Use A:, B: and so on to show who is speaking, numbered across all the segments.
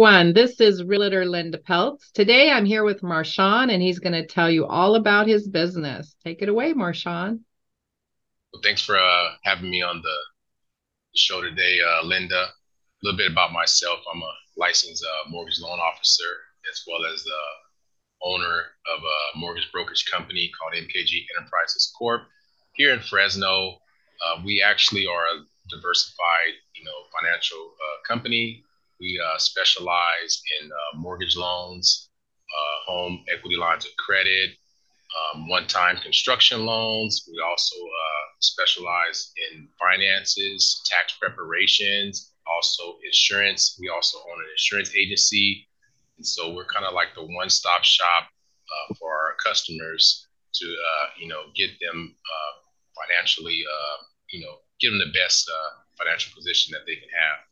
A: Everyone. This is Realtor Linda Peltz. Today I'm here with Marshawn, and he's going to tell you all about his business. Take it away, Marshawn.
B: Well, thanks for uh, having me on the show today, uh, Linda. A little bit about myself. I'm a licensed uh, mortgage loan officer as well as the owner of a mortgage brokerage company called MKG Enterprises Corp. Here in Fresno, uh, we actually are a diversified, you know, financial uh, company we uh, specialize in uh, mortgage loans, uh, home equity lines of credit, um, one-time construction loans. We also uh, specialize in finances, tax preparations, also insurance. We also own an insurance agency, and so we're kind of like the one-stop shop uh, for our customers to uh, you know get them financially, you know, give them the best financial position that they can have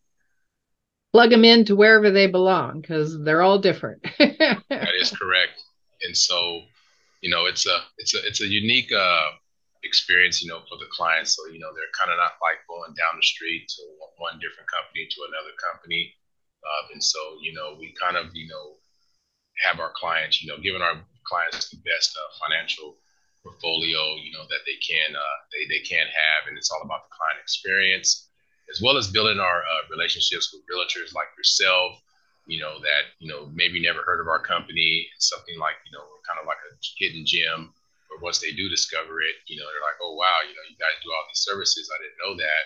A: plug them into wherever they belong because they're all different.
B: that is correct. And so, you know, it's a it's a it's a unique uh, experience, you know, for the clients. So, you know, they're kind of not like going down the street to one different company to another company. Uh, and so, you know, we kind of, you know, have our clients, you know, giving our clients the best uh, financial portfolio, you know, that they can uh, they they can have, and it's all about the client experience as well as building our uh, relationships with realtors like yourself, you know, that, you know, maybe never heard of our company, something like, you know, kind of like a hidden gem, or once they do discover it, you know, they're like, oh, wow, you know, you guys do all these services. I didn't know that.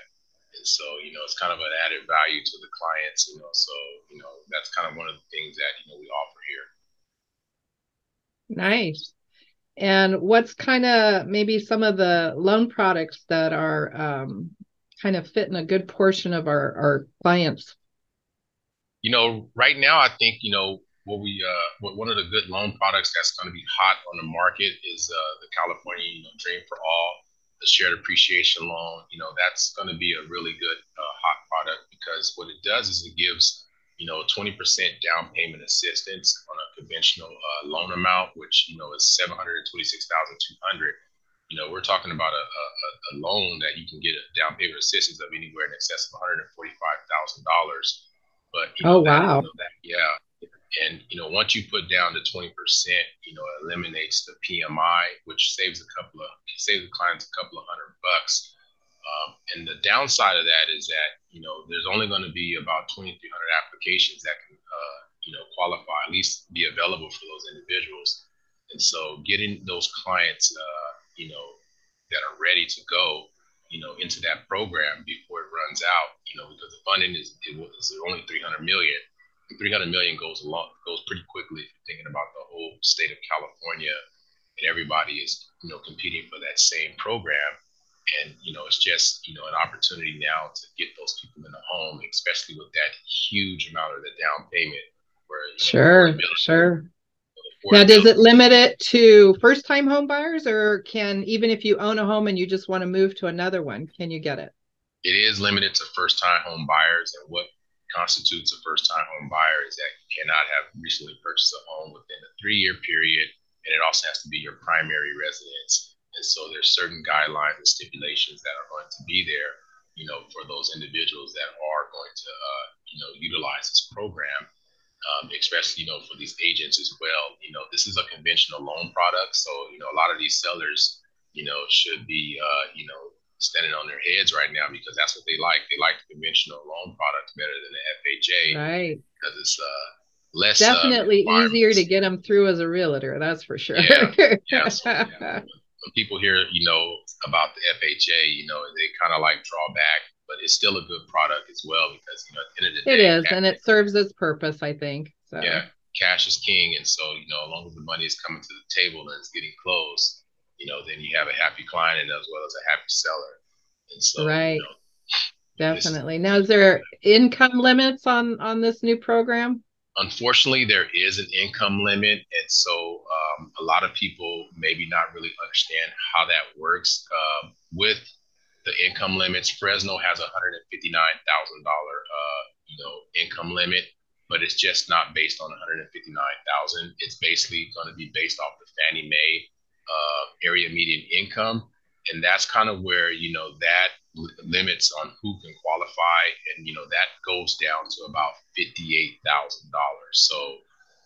B: And so, you know, it's kind of an added value to the clients, you know, so, you know, that's kind of one of the things that, you know, we offer here.
A: Nice. And what's kind of maybe some of the loan products that are um, kind of fit in a good portion of our, our clients?
B: You know, right now, I think, you know, what we, uh, what one of the good loan products that's going to be hot on the market is uh, the California, you know, Dream for All, the shared appreciation loan. You know, that's going to be a really good uh, hot product because what it does is it gives, you know, 20% down payment assistance on a conventional uh, loan amount, which, you know, is 726200 you know, we're talking about a, a, a, loan that you can get a down payment assistance of anywhere in excess of $145,000. But
A: oh wow,
B: that, you know, that, yeah, and you know, once you put down the 20%, you know, it eliminates the PMI, which saves a couple of saves the clients a couple of hundred bucks. Um, and the downside of that is that you know there's only going to be about 2,300 applications that can uh, you know qualify, at least be available for those individuals. And so getting those clients uh, you know, that are ready to go, you know, into that program before it runs out, you know, because the funding is it was only 300 million. 300 million goes a lot, goes pretty quickly if you're thinking about the whole state of California and everybody is, you know, competing for that same program. And, you know, it's just, you know, an opportunity now to get those people in the home, especially with that huge amount of the down payment.
A: Where, sure, know, sure. Now, does it limit it to first time home buyers or can, even if you own a home and you just want to move to another one, can you get it?
B: It is limited to first time home buyers. And what constitutes a first time home buyer is that you cannot have recently purchased a home within a three year period. And it also has to be your primary residence. And so there's certain guidelines and stipulations that are going to be there, you know, for those individuals that are going to, uh, you know, utilize this program um, especially you know for these agents as well. You know, this is a conventional loan product, so you know a lot of these sellers, you know, should be uh, you know standing on their heads right now because that's what they like. They like the conventional loan product better than the FHA,
A: right?
B: Because it's uh, less
A: uh, definitely uh, easier to get them through as a realtor. That's for sure.
B: Yeah, yeah, so, yeah. When people hear you know about the FHA, you know, they kind of like draw back but it's still a good product as well because you know at the end of the
A: day, it is, and it serves its purpose. I think.
B: So. Yeah, cash is king, and so you know, as long as the money is coming to the table and it's getting closed, you know, then you have a happy client and as well as a happy seller. And so,
A: right. You know, Definitely. Now, is there income limits on on this new program?
B: unfortunately, there is an income limit, and so um, a lot of people maybe not really understand how that works. Uh, with the income limits, Fresno has a hundred and fifty nine thousand dollar uh, you know income limit, but it's just not based on one hundred and fifty nine thousand. It's basically going to be based off the Fannie Mae uh, area median income, and that's kind of where you know that limits on who can qualify, and you know that goes down to about fifty-eight thousand dollars. So,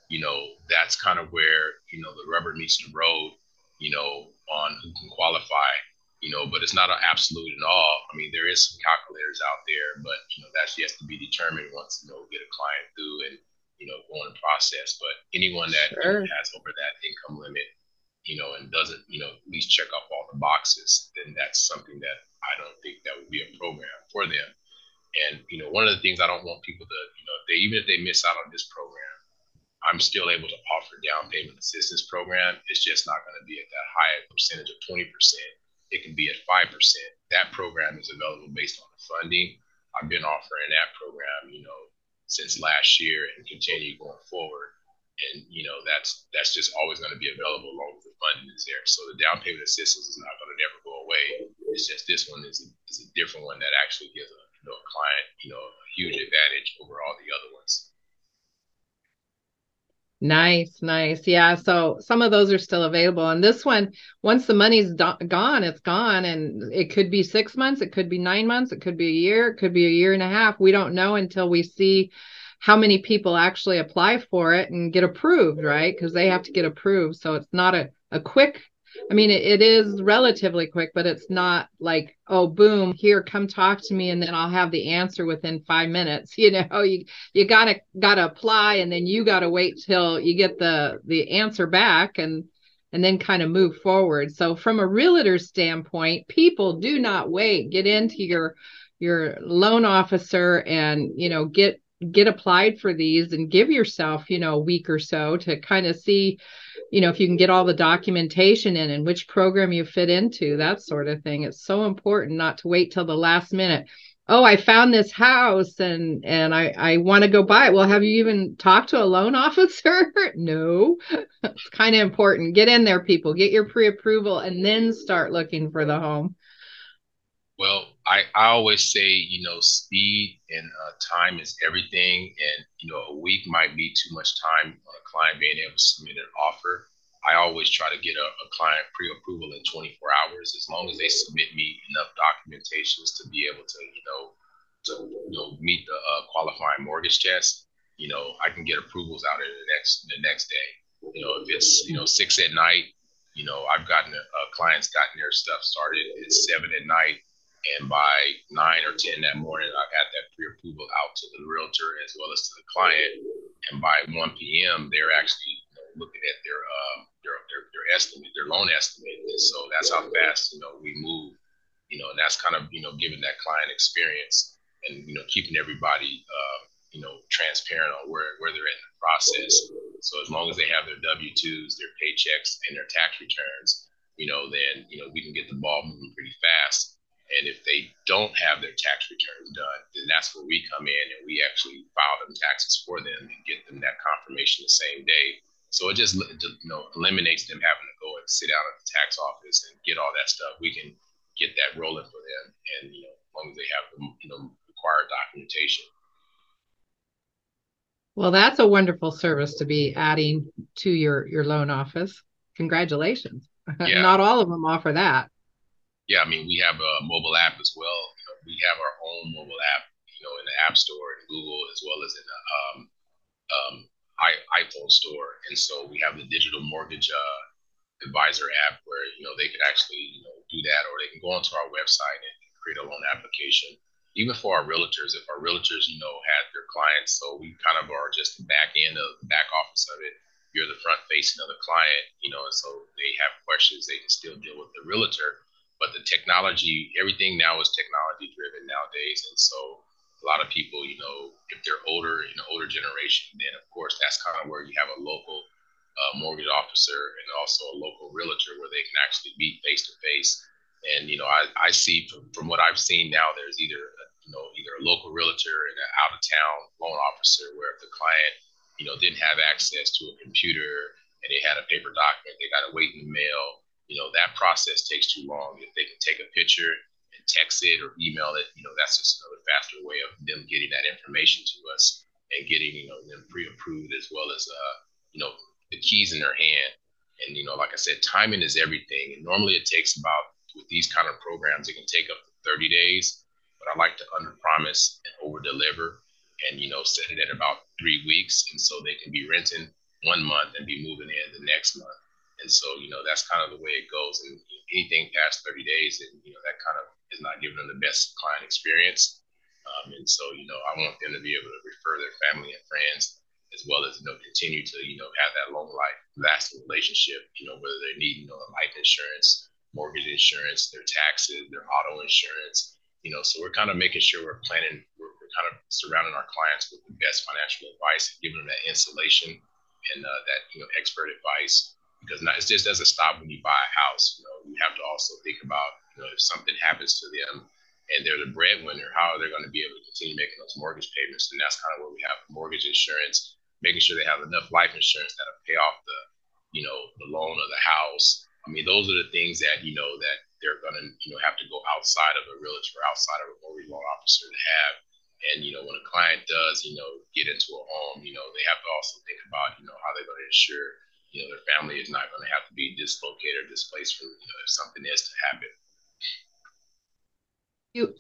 B: you know that's kind of where you know the rubber meets the road, you know, on who can qualify. You know, but it's not an absolute at all. I mean, there is some calculators out there, but you know that's yet to be determined once you know get a client through and you know go in the process. But anyone that sure. has over that income limit, you know, and doesn't, you know, at least check off all the boxes, then that's something that I don't think that would be a program for them. And you know, one of the things I don't want people to, you know, if they even if they miss out on this program, I'm still able to offer down payment assistance program. It's just not going to be at that high percentage of 20%. It can be at 5%. That program is available based on the funding. I've been offering that program, you know, since last year and continue going forward. And you know, that's that's just always going to be available along with the funding is there. So the down payment assistance is not going to never go away. It's just this one is a, is a different one that actually gives a you know a client you know a huge advantage over all the other ones.
A: Nice, nice. Yeah. So some of those are still available. And this one, once the money's do- gone, it's gone. And it could be six months, it could be nine months, it could be a year, it could be a year and a half. We don't know until we see how many people actually apply for it and get approved, right? Because they have to get approved. So it's not a, a quick I mean, it, it is relatively quick, but it's not like, oh, boom, here, come talk to me, and then I'll have the answer within five minutes. You know, you you gotta gotta apply, and then you gotta wait till you get the the answer back, and and then kind of move forward. So, from a realtor standpoint, people do not wait. Get into your your loan officer and you know get get applied for these and give yourself you know a week or so to kind of see you know if you can get all the documentation in and which program you fit into that sort of thing. It's so important not to wait till the last minute. Oh i found this house and and i i want to go buy it. Well have you even talked to a loan officer? No. It's kind of important. Get in there people. Get your pre-approval and then start looking for the home
B: well i i always say you know speed and uh, time is everything and you know a week might be too much time on a client being able to submit an offer I always try to get a, a client pre-approval in 24 hours, as long as they submit me enough documentations to be able to, you know, to you know meet the uh, qualifying mortgage test. You know, I can get approvals out in the next the next day. You know, if it's you know six at night, you know, I've gotten uh, clients gotten their stuff started at seven at night, and by nine or ten that morning, I've had that pre-approval out to the realtor as well as to the client, and by 1 p.m. they're actually looking at their um, their, their their estimate, their loan estimate. And so that's how fast you know we move. You know, and that's kind of you know giving that client experience and you know keeping everybody uh, you know transparent on where where they're in the process. So as long as they have their W twos, their paychecks, and their tax returns, you know, then you know we can get the ball moving pretty fast. And if they don't have their tax returns done, then that's where we come in and we actually file them taxes for them and get them that confirmation the same day so it just you know eliminates them having to go and sit down at the tax office and get all that stuff. We can get that rolling for them, and you know, as long as they have the you know required documentation.
A: Well, that's a wonderful service to be adding to your your loan office. Congratulations. Yeah. Not all of them offer that.
B: Yeah, I mean, we have a mobile app as well. You know, we have our own mobile app, you know, in the App Store and Google as well as in the um, um, iPhone store, and so we have the digital mortgage uh, advisor app where you know they can actually you know do that, or they can go onto our website and create a loan application. Even for our realtors, if our realtors you know had their clients, so we kind of are just the back end of the back office of it. You're the front facing of the client, you know, and so they have questions, they can still deal with the realtor. But the technology, everything now is technology driven nowadays, and so a lot of people, you know, if they're older, in the older generation, then of course that's kind of where you have a local uh, mortgage officer and also a local realtor where they can actually meet face to face. And you know, I, I see from, from what I've seen now, there's either a, you know either a local realtor and an out of town loan officer where if the client you know, didn't have access to a computer and they had a paper document, they got to wait in the mail. You know, that process takes too long. If they can take a picture and text it or email it, you know, that's just another faster way of them getting that information to us and getting, you know, them pre-approved as well as, uh, you know, the keys in their hand. And, you know, like I said, timing is everything. And normally it takes about, with these kind of programs, it can take up to 30 days. But I like to under promise and over deliver and, you know, set it at about three weeks. And so they can be renting one month and be moving in the next month. And so, you know, that's kind of the way it goes. And anything past 30 days, and, you know, that kind of is not giving them the best client experience. Um, and so, you know, I want them to be able to refer their family and friends as well as, you know, continue to, you know, have that long life, lasting relationship, you know, whether they need, you know, life insurance, mortgage insurance, their taxes, their auto insurance, you know, so we're kind of making sure we're planning, we're, we're kind of surrounding our clients with the best financial advice, giving them that insulation and uh, that, you know, expert advice because not, it just doesn't stop when you buy a house. You know, you have to also think about, you know, if something happens to them, and they're the breadwinner, how are they going to be able to continue making those mortgage payments? And that's kind of where we have mortgage insurance, making sure they have enough life insurance that'll pay off the, you know, the loan of the house. I mean, those are the things that, you know, that they're going to, you know, have to go outside of a realtor, or outside of a mortgage loan officer to have. And, you know, when a client does, you know, get into a home, you know, they have to also think about, you know, how they're going to ensure, you know, their family is not going to have to be dislocated or displaced from, you know, if something is to happen
A: you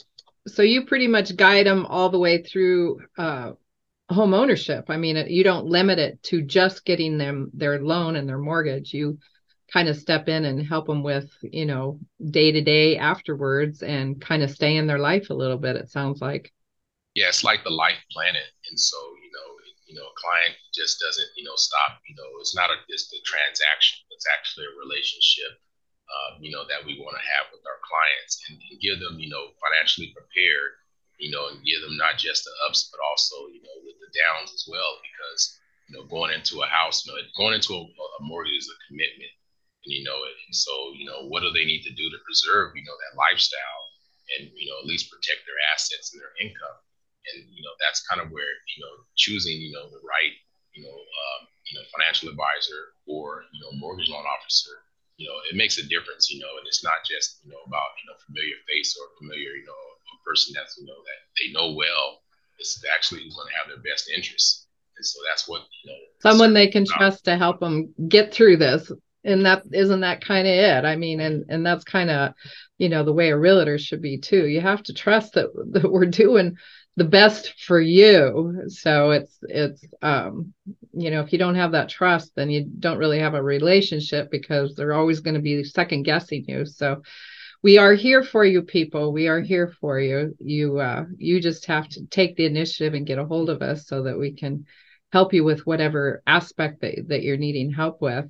A: so you pretty much guide them all the way through uh, home ownership. I mean, you don't limit it to just getting them their loan and their mortgage. You kind of step in and help them with, you know, day to day afterwards and kind of stay in their life a little bit. It sounds like.
B: Yeah, it's like the life planet, and so you know, a client just doesn't, you know, stop. You know, it's not a just a transaction. It's actually a relationship um, you know, that we want to have with our clients and, and, give them, you know, financially prepared, you know, and give them not just the ups, but also, you know, with the downs as well, because, you know, going into a house, you know, going into a, a mortgage is a commitment. You know, and so, you know, what do they need to do to preserve, you know, that lifestyle and, you know, at least protect their assets and their income. And, you know, that's kind of where, you know, choosing, you know, the right, you know, um, you know, financial advisor or, you know, mortgage loan officer you know, it makes a difference, you know, and it's not just, you know, about, you know, familiar face or familiar, you know, a person that's, you know, that they know well. It's actually going to have their best interests. And so that's what, you know,
A: someone they can about. trust to help them get through this. And that isn't that kind of it. I mean, and and that's kind of, you know, the way a realtor should be too. You have to trust that that we're doing the best for you. So it's it's um you know if you don't have that trust then you don't really have a relationship because they're always going to be second guessing you. So we are here for you people. We are here for you. You uh you just have to take the initiative and get a hold of us so that we can help you with whatever aspect that, that you're needing help with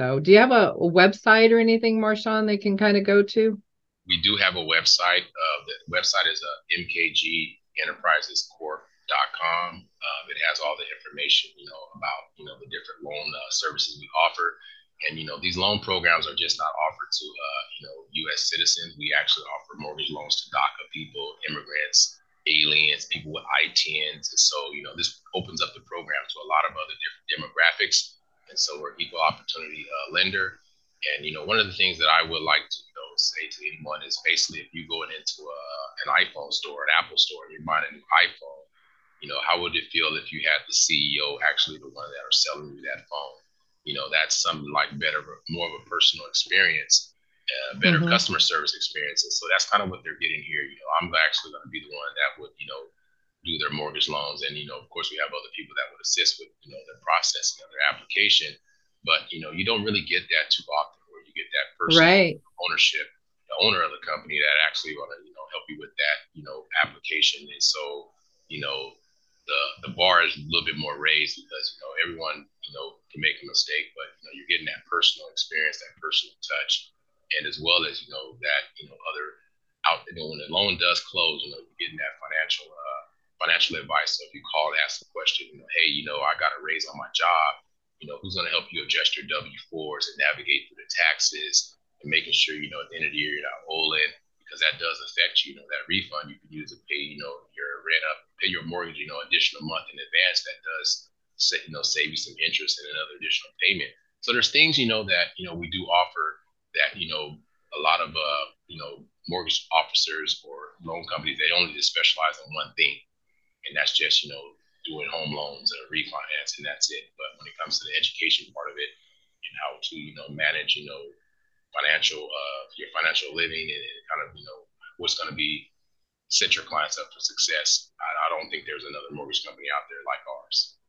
A: so do you have a, a website or anything marshawn they can kind of go to
B: we do have a website uh, the website is uh, mkg enterprisescorp.com. Um, it has all the information, you know, about you know the different loan uh, services we offer, and you know these loan programs are just not offered to uh, you know U.S. citizens. We actually offer mortgage loans to DACA people, immigrants, aliens, people with ITINs, and so you know this opens up the program to a lot of other different demographics, and so we're equal opportunity uh, lender. And you know, one of the things that I would like to you know say to anyone is basically if you're going into a, an iPhone store, an Apple store, and you're buying a new iPhone, you know, how would it feel if you had the CEO actually the one that are selling you that phone? You know, that's something like better, more of a personal experience, uh, better mm-hmm. customer service experience. And so that's kind of what they're getting here. You know, I'm actually going to be the one that would, you know, do their mortgage loans. And, you know, of course, we have other people that would assist with, you know, their processing of their application. But you know, you don't really get that too often where you get that person
A: right.
B: ownership, the owner of the company that actually want to you know help you with that you know application. And so you know the the bar is a little bit more raised because you know everyone you know can make a mistake, but you know you're getting that personal experience, that personal touch, and as well as you know that you know other out you know when the loan does close, you know you're getting that financial uh, financial advice. So if you call and ask a question, you know, hey, you know I got a raise on my job you know, who's going to help you adjust your W-4s and navigate through the taxes and making sure, you know, at the end of the year, you're not owing because that does affect you. You know, that refund you can use to pay, you know, your rent up, pay your mortgage, you know, additional month in advance. That does you know, save you some interest and another additional payment. So there's things, you know, that, you know, we do offer that, you know, a lot of, uh, you know, mortgage officers or loan companies, they only just specialize in one thing. And that's just, you know, doing home loans and refinance and that's it. But when it comes to the education part of it and how to, you know, manage, you know, financial, uh, your financial living and, and kind of, you know, what's going to be set your clients up for success. I, I don't think there's another mortgage company out there like ours.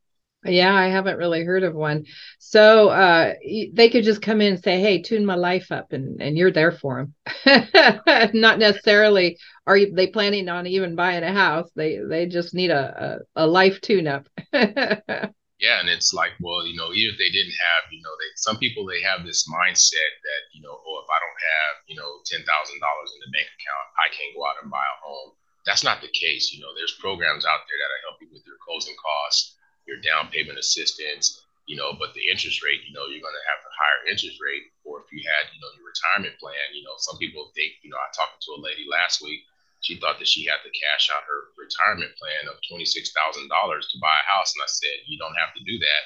A: Yeah, I haven't really heard of one. So uh, they could just come in and say, "Hey, tune my life up," and and you're there for them. Not necessarily are they planning on even buying a house. They they just need a a, a life tune up.
B: yeah, and it's like, well, you know, even if they didn't have, you know, they some people they have this mindset that you know, oh, if I don't have, you know, ten thousand dollars in the bank account, I can't go out and buy a home. That's not the case. You know, there's programs out there that help you with your closing costs your down payment assistance, you know, but the interest rate, you know, you're going to have a higher interest rate. Or if you had, you know, your retirement plan, you know, some people think, you know, I talked to a lady last week. She thought that she had to cash out her retirement plan of twenty six thousand dollars to buy a house, and I said, you don't have to do that.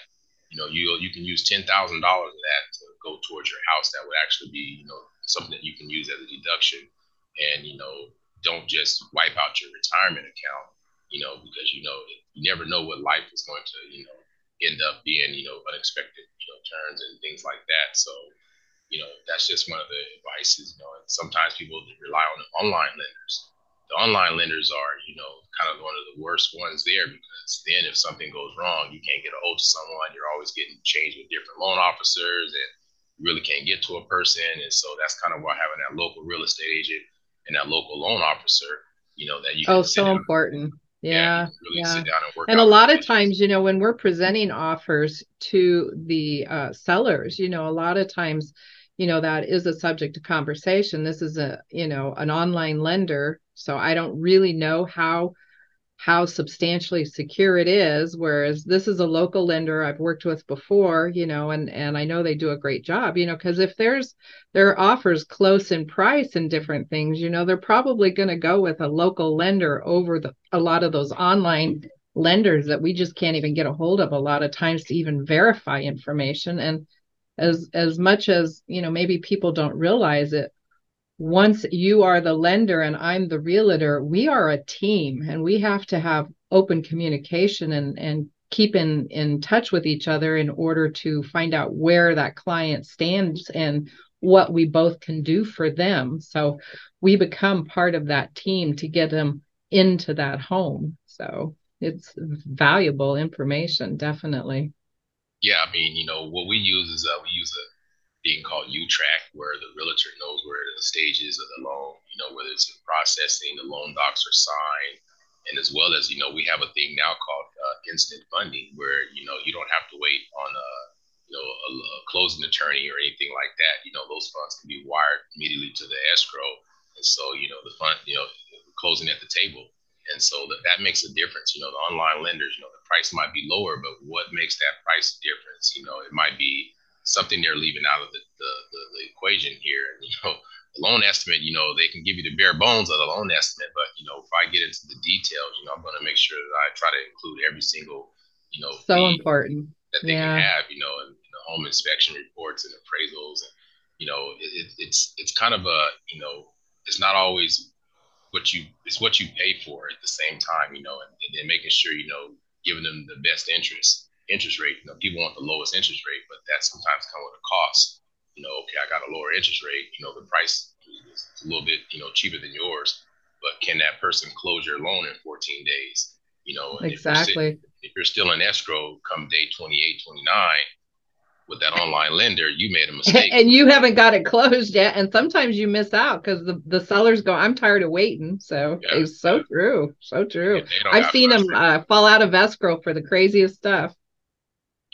B: You know, you you can use ten thousand dollars of that to go towards your house. That would actually be, you know, something that you can use as a deduction, and you know, don't just wipe out your retirement account you know, because you know you never know what life is going to, you know, end up being, you know, unexpected, you know, turns and things like that. So, you know, that's just one of the advices, you know, and sometimes people rely on the online lenders. The online lenders are, you know, kind of one of the worst ones there because then if something goes wrong, you can't get a hold of someone. You're always getting changed with different loan officers and you really can't get to a person. And so that's kind of why having that local real estate agent and that local loan officer, you know, that you
A: oh so important yeah,
B: really
A: yeah.
B: sit down and work.
A: And a lot of times, you know, when we're presenting offers to the uh, sellers, you know, a lot of times, you know, that is a subject of conversation. This is a, you know, an online lender, so I don't really know how how substantially secure it is whereas this is a local lender I've worked with before you know and and I know they do a great job you know because if there's their offers close in price and different things you know they're probably going to go with a local lender over the a lot of those online lenders that we just can't even get a hold of a lot of times to even verify information. And as as much as you know maybe people don't realize it once you are the lender and I'm the realtor, we are a team and we have to have open communication and, and keep in, in touch with each other in order to find out where that client stands and what we both can do for them. So we become part of that team to get them into that home. So it's valuable information, definitely.
B: Yeah, I mean, you know, what we use is uh, we use a being called U-Track, where the realtor knows where the stages of the loan, you know, whether it's in processing, the loan docs are signed, and as well as, you know, we have a thing now called uh, instant funding, where, you know, you don't have to wait on a, you know, a, a closing attorney or anything like that. You know, those funds can be wired immediately to the escrow. And so, you know, the fund, you know, closing at the table. And so that, that makes a difference. You know, the online lenders, you know, the price might be lower, but what makes that price difference? You know, it might be something they're leaving out of the, the, the, the equation here. And, you know, the loan estimate, you know, they can give you the bare bones of the loan estimate, but, you know, if I get into the details, you know, I'm going to make sure that I try to include every single, you know,
A: so important
B: that they yeah. can have, you know, and you know, home inspection reports and appraisals. And, you know, it, it, it's, it's kind of a, you know, it's not always what you, it's what you pay for at the same time, you know, and, and then making sure, you know, giving them the best interest interest rate. You know, people want the lowest interest rate, but that sometimes comes with a cost. You know, okay, I got a lower interest rate. You know, the price is a little bit you know cheaper than yours, but can that person close your loan in 14 days? You know,
A: exactly.
B: If you're, if you're still in escrow come day 28, 29 with that online lender, you made a mistake.
A: and you haven't got it closed yet. And sometimes you miss out because the, the sellers go, I'm tired of waiting. So yeah, it's so true. So true. I've seen them uh, fall out of escrow for the craziest stuff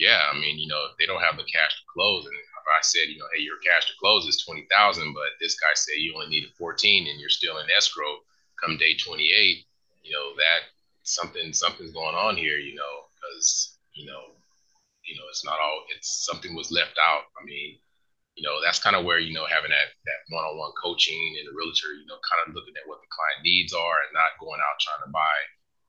B: yeah, I mean, you know, if they don't have the cash to close, and if I said, you know, hey, your cash to close is twenty thousand, but this guy said you only needed fourteen, and you're still in escrow come day twenty eight, you know, that something something's going on here, you know, because you know, you know, it's not all it's something was left out. I mean, you know, that's kind of where you know having that that one on one coaching and the realtor, you know, kind of looking at what the client needs are and not going out trying to buy,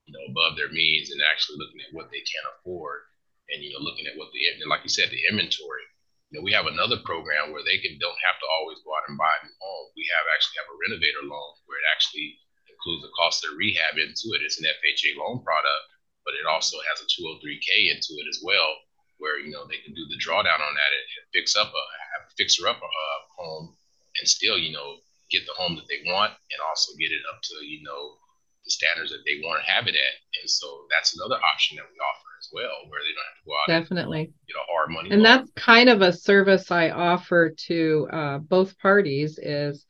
B: you know, above their means and actually looking at what they can afford and you know looking at what the like you said the inventory. You know, we have another program where they can don't have to always go out and buy a new home. We have actually have a renovator loan where it actually includes the cost of rehab into it. It's an FHA loan product, but it also has a 203k into it as well, where you know they can do the drawdown on that and, and fix up a fixer up a, a home and still you know get the home that they want and also get it up to you know the standards that they want to have it at. And so that's another option that we offer well, where they don't have to go out
A: definitely
B: get a hard money.
A: And loan. that's kind of a service I offer to uh, both parties. Is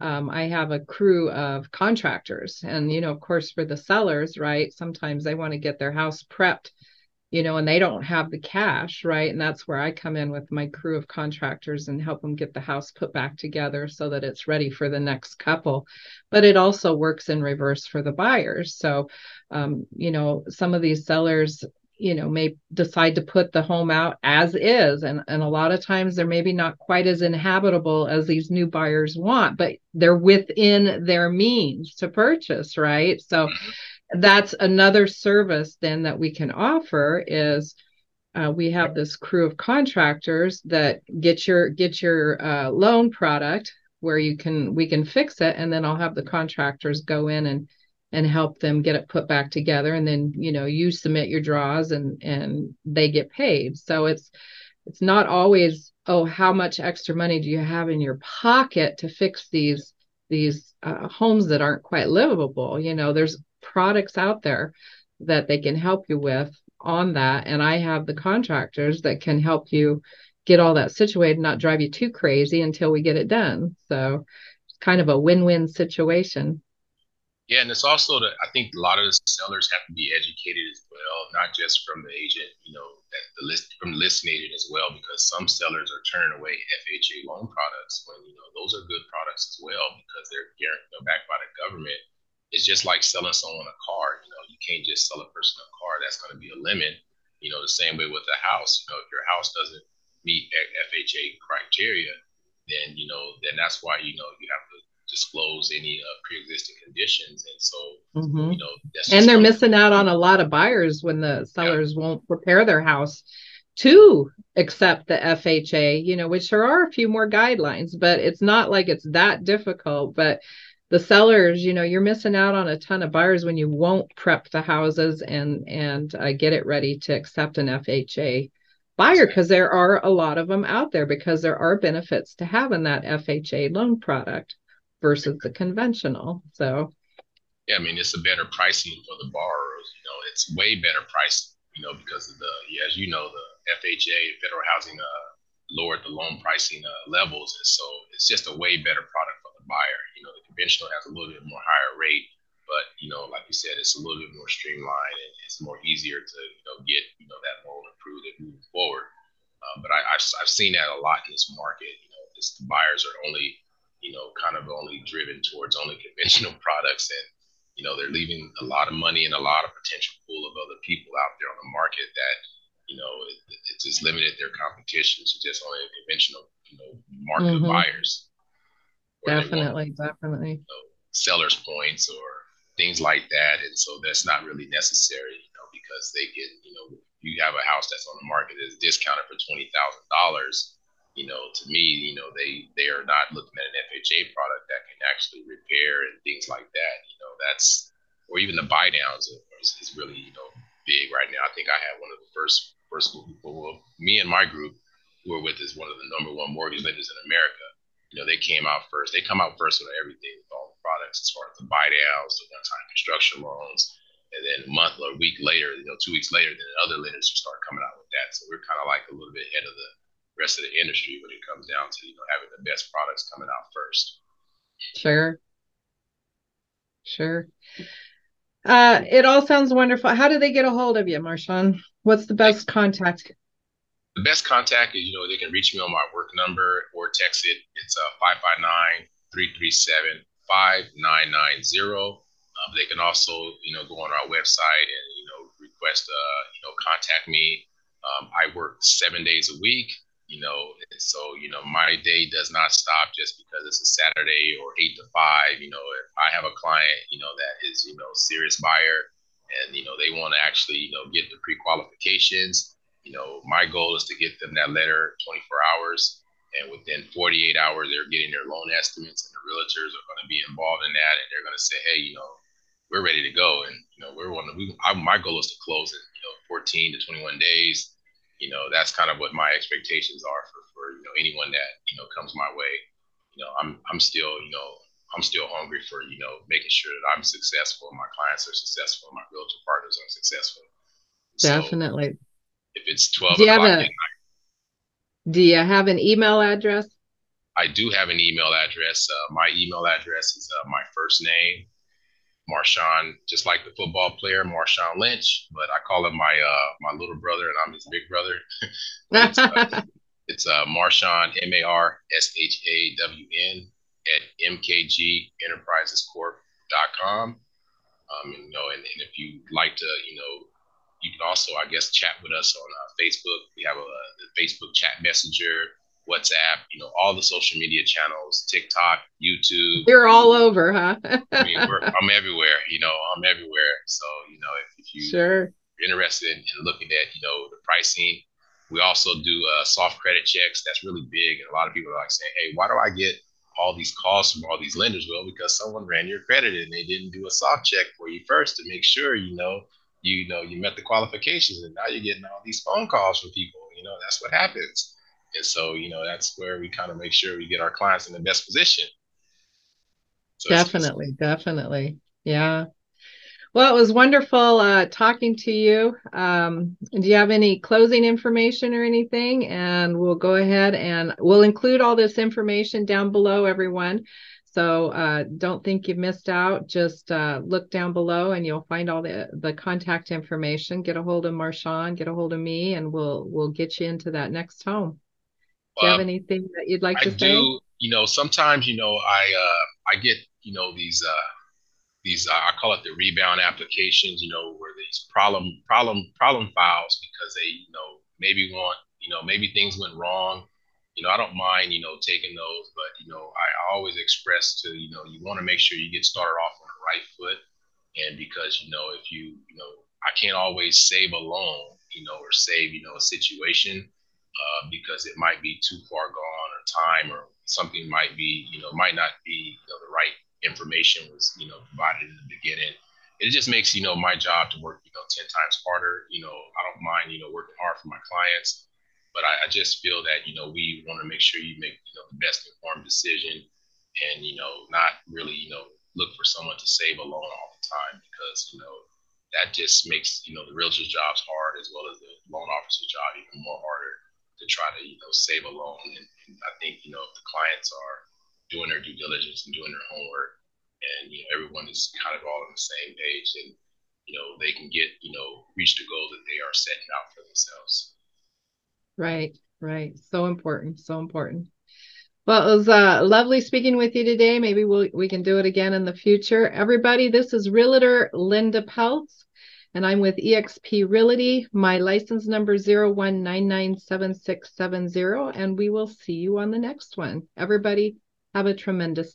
A: um, I have a crew of contractors, and you know, of course, for the sellers, right? Sometimes they want to get their house prepped you know, and they don't have the cash, right? And that's where I come in with my crew of contractors and help them get the house put back together so that it's ready for the next couple. But it also works in reverse for the buyers. So, um, you know, some of these sellers, you know, may decide to put the home out as is. And, and a lot of times they're maybe not quite as inhabitable as these new buyers want, but they're within their means to purchase, right? So, mm-hmm that's another service then that we can offer is uh, we have this crew of contractors that get your get your uh, loan product where you can we can fix it and then i'll have the contractors go in and and help them get it put back together and then you know you submit your draws and and they get paid so it's it's not always oh how much extra money do you have in your pocket to fix these these uh, homes that aren't quite livable you know there's products out there that they can help you with on that. And I have the contractors that can help you get all that situated, not drive you too crazy until we get it done. So it's kind of a win win situation.
B: Yeah, and it's also that I think a lot of the sellers have to be educated as well, not just from the agent, you know, the list from the listing agent as well, because some sellers are turning away FHA loan products when you know those are good products as well because they're know, backed by the government it's just like selling someone a car. You know, you can't just sell a person a car. That's going to be a limit. You know, the same way with a house. You know, if your house doesn't meet FHA criteria, then you know, then that's why you know you have to disclose any uh, pre-existing conditions, and so mm-hmm. you know,
A: and they're missing out on a lot of buyers when the sellers yeah. won't prepare their house to accept the FHA. You know, which there are a few more guidelines, but it's not like it's that difficult, but the sellers you know you're missing out on a ton of buyers when you won't prep the houses and and uh, get it ready to accept an fha buyer because there are a lot of them out there because there are benefits to having that fha loan product versus the conventional so
B: yeah i mean it's a better pricing for the borrowers you know it's way better pricing you know because of the yeah, as you know the fha federal housing uh, lowered the loan pricing uh, levels and so it's just a way better product for the buyer you know the conventional has a little bit more higher rate, but you know, like you said, it's a little bit more streamlined and it's more easier to you know get you know that loan approved and move forward. Um, but I, have I've seen that a lot in this market. You know, the buyers are only you know kind of only driven towards only conventional products and you know they're leaving a lot of money and a lot of potential pool of other people out there on the market that you know it, it's just limited their competition to just only conventional you know market mm-hmm. buyers
A: Definitely, definitely.
B: You know, sellers points or things like that, and so that's not really necessary, you know, because they get, you know, you have a house that's on the market that's discounted for twenty thousand dollars. You know, to me, you know, they they are not looking at an FHA product that can actually repair and things like that. You know, that's or even the buy downs is, is really you know big right now. I think I had one of the first first people, well, me and my group who are with is one of the number one mortgage lenders in America you know, they came out first. They come out first with everything, with all the products, as far as the buy downs, the one-time construction loans, and then a month or a week later, you know, two weeks later, then other lenders start coming out with that. So we're kind of like a little bit ahead of the rest of the industry when it comes down to you know having the best products coming out first.
A: Sure. Sure. Uh, it all sounds wonderful. How do they get a hold of you, Marshawn? What's the best contact?
B: The best contact is, you know, they can reach me on my work number or text it. It's uh, 559 337 5990. Um, they can also, you know, go on our website and, you know, request, uh, you know, contact me. Um, I work seven days a week, you know, so, you know, my day does not stop just because it's a Saturday or eight to five. You know, if I have a client, you know, that is, you know, serious buyer and, you know, they want to actually, you know, get the pre qualifications you know, my goal is to get them that letter 24 hours. And within 48 hours, they're getting their loan estimates, and the realtors are going to be involved in that. And they're going to say, hey, you know, we're ready to go. And, you know, we're one, we, I, my goal is to close in, you know, 14 to 21 days. You know, that's kind of what my expectations are for, for, you know, anyone that, you know, comes my way. You know, I'm, I'm still, you know, I'm still hungry for, you know, making sure that I'm successful, my clients are successful, my realtor partners are successful.
A: Definitely. So,
B: if it's 12 do you o'clock have a,
A: Do you have an email address?
B: I do have an email address. Uh, my email address is uh, my first name, Marshawn, just like the football player, Marshawn Lynch, but I call him my uh, my little brother, and I'm his big brother. it's uh, it's uh, Marshawn, M A R S H A W N, at mkgenterprisescorp.com. Um, and, you know, and, and if you'd like to, you know, you can also, I guess, chat with us on uh, Facebook. We have a, a Facebook chat messenger, WhatsApp, you know, all the social media channels, TikTok, YouTube.
A: You're all over, huh?
B: I mean, I'm everywhere. You know, I'm everywhere. So, you know, if, if you
A: sure
B: interested in, in, looking at, you know, the pricing, we also do uh, soft credit checks. That's really big, and a lot of people are like saying, "Hey, why do I get all these calls from all these lenders?" Well, because someone ran your credit and they didn't do a soft check for you first to make sure, you know, you know you met the qualifications and now you're getting all these phone calls from people you know that's what happens and so you know that's where we kind of make sure we get our clients in the best position
A: so definitely definitely yeah well it was wonderful uh, talking to you um, do you have any closing information or anything and we'll go ahead and we'll include all this information down below everyone so uh, don't think you've missed out. Just uh, look down below and you'll find all the, the contact information. Get a hold of Marshawn, get a hold of me, and we'll we'll get you into that next home. Do you have anything that you'd like
B: I
A: to
B: do,
A: say?
B: You know, sometimes you know I uh, I get you know these uh, these uh, I call it the rebound applications. You know, where these problem problem problem files because they you know maybe want you know maybe things went wrong you know, I don't mind, you know, taking those, but you know, I always express to, you know, you want to make sure you get started off on the right foot. And because, you know, if you, you know, I can't always save a loan, you know, or save, you know, a situation uh, because it might be too far gone or time or something might be, you know, might not be, you know, the right information was, you know, provided in the beginning. It just makes, you know, my job to work, you know, 10 times harder. You know, I don't mind, you know, working hard for my clients but I, I just feel that you know we want to make sure you make you know the best informed decision, and you know not really you know look for someone to save a loan all the time because you know that just makes you know the realtor's jobs hard as well as the loan officer's job even more harder to try to you know save a loan. And, and I think you know if the clients are doing their due diligence and doing their homework, and you know everyone is kind of all on the same page, then you know they can get you know reach the goal that they are setting out for themselves.
A: Right, right. So important, so important. Well, it was uh, lovely speaking with you today. Maybe we'll, we can do it again in the future. Everybody, this is Realtor Linda Peltz, and I'm with eXp Realty. My license number 01997670, and we will see you on the next one. Everybody, have a tremendous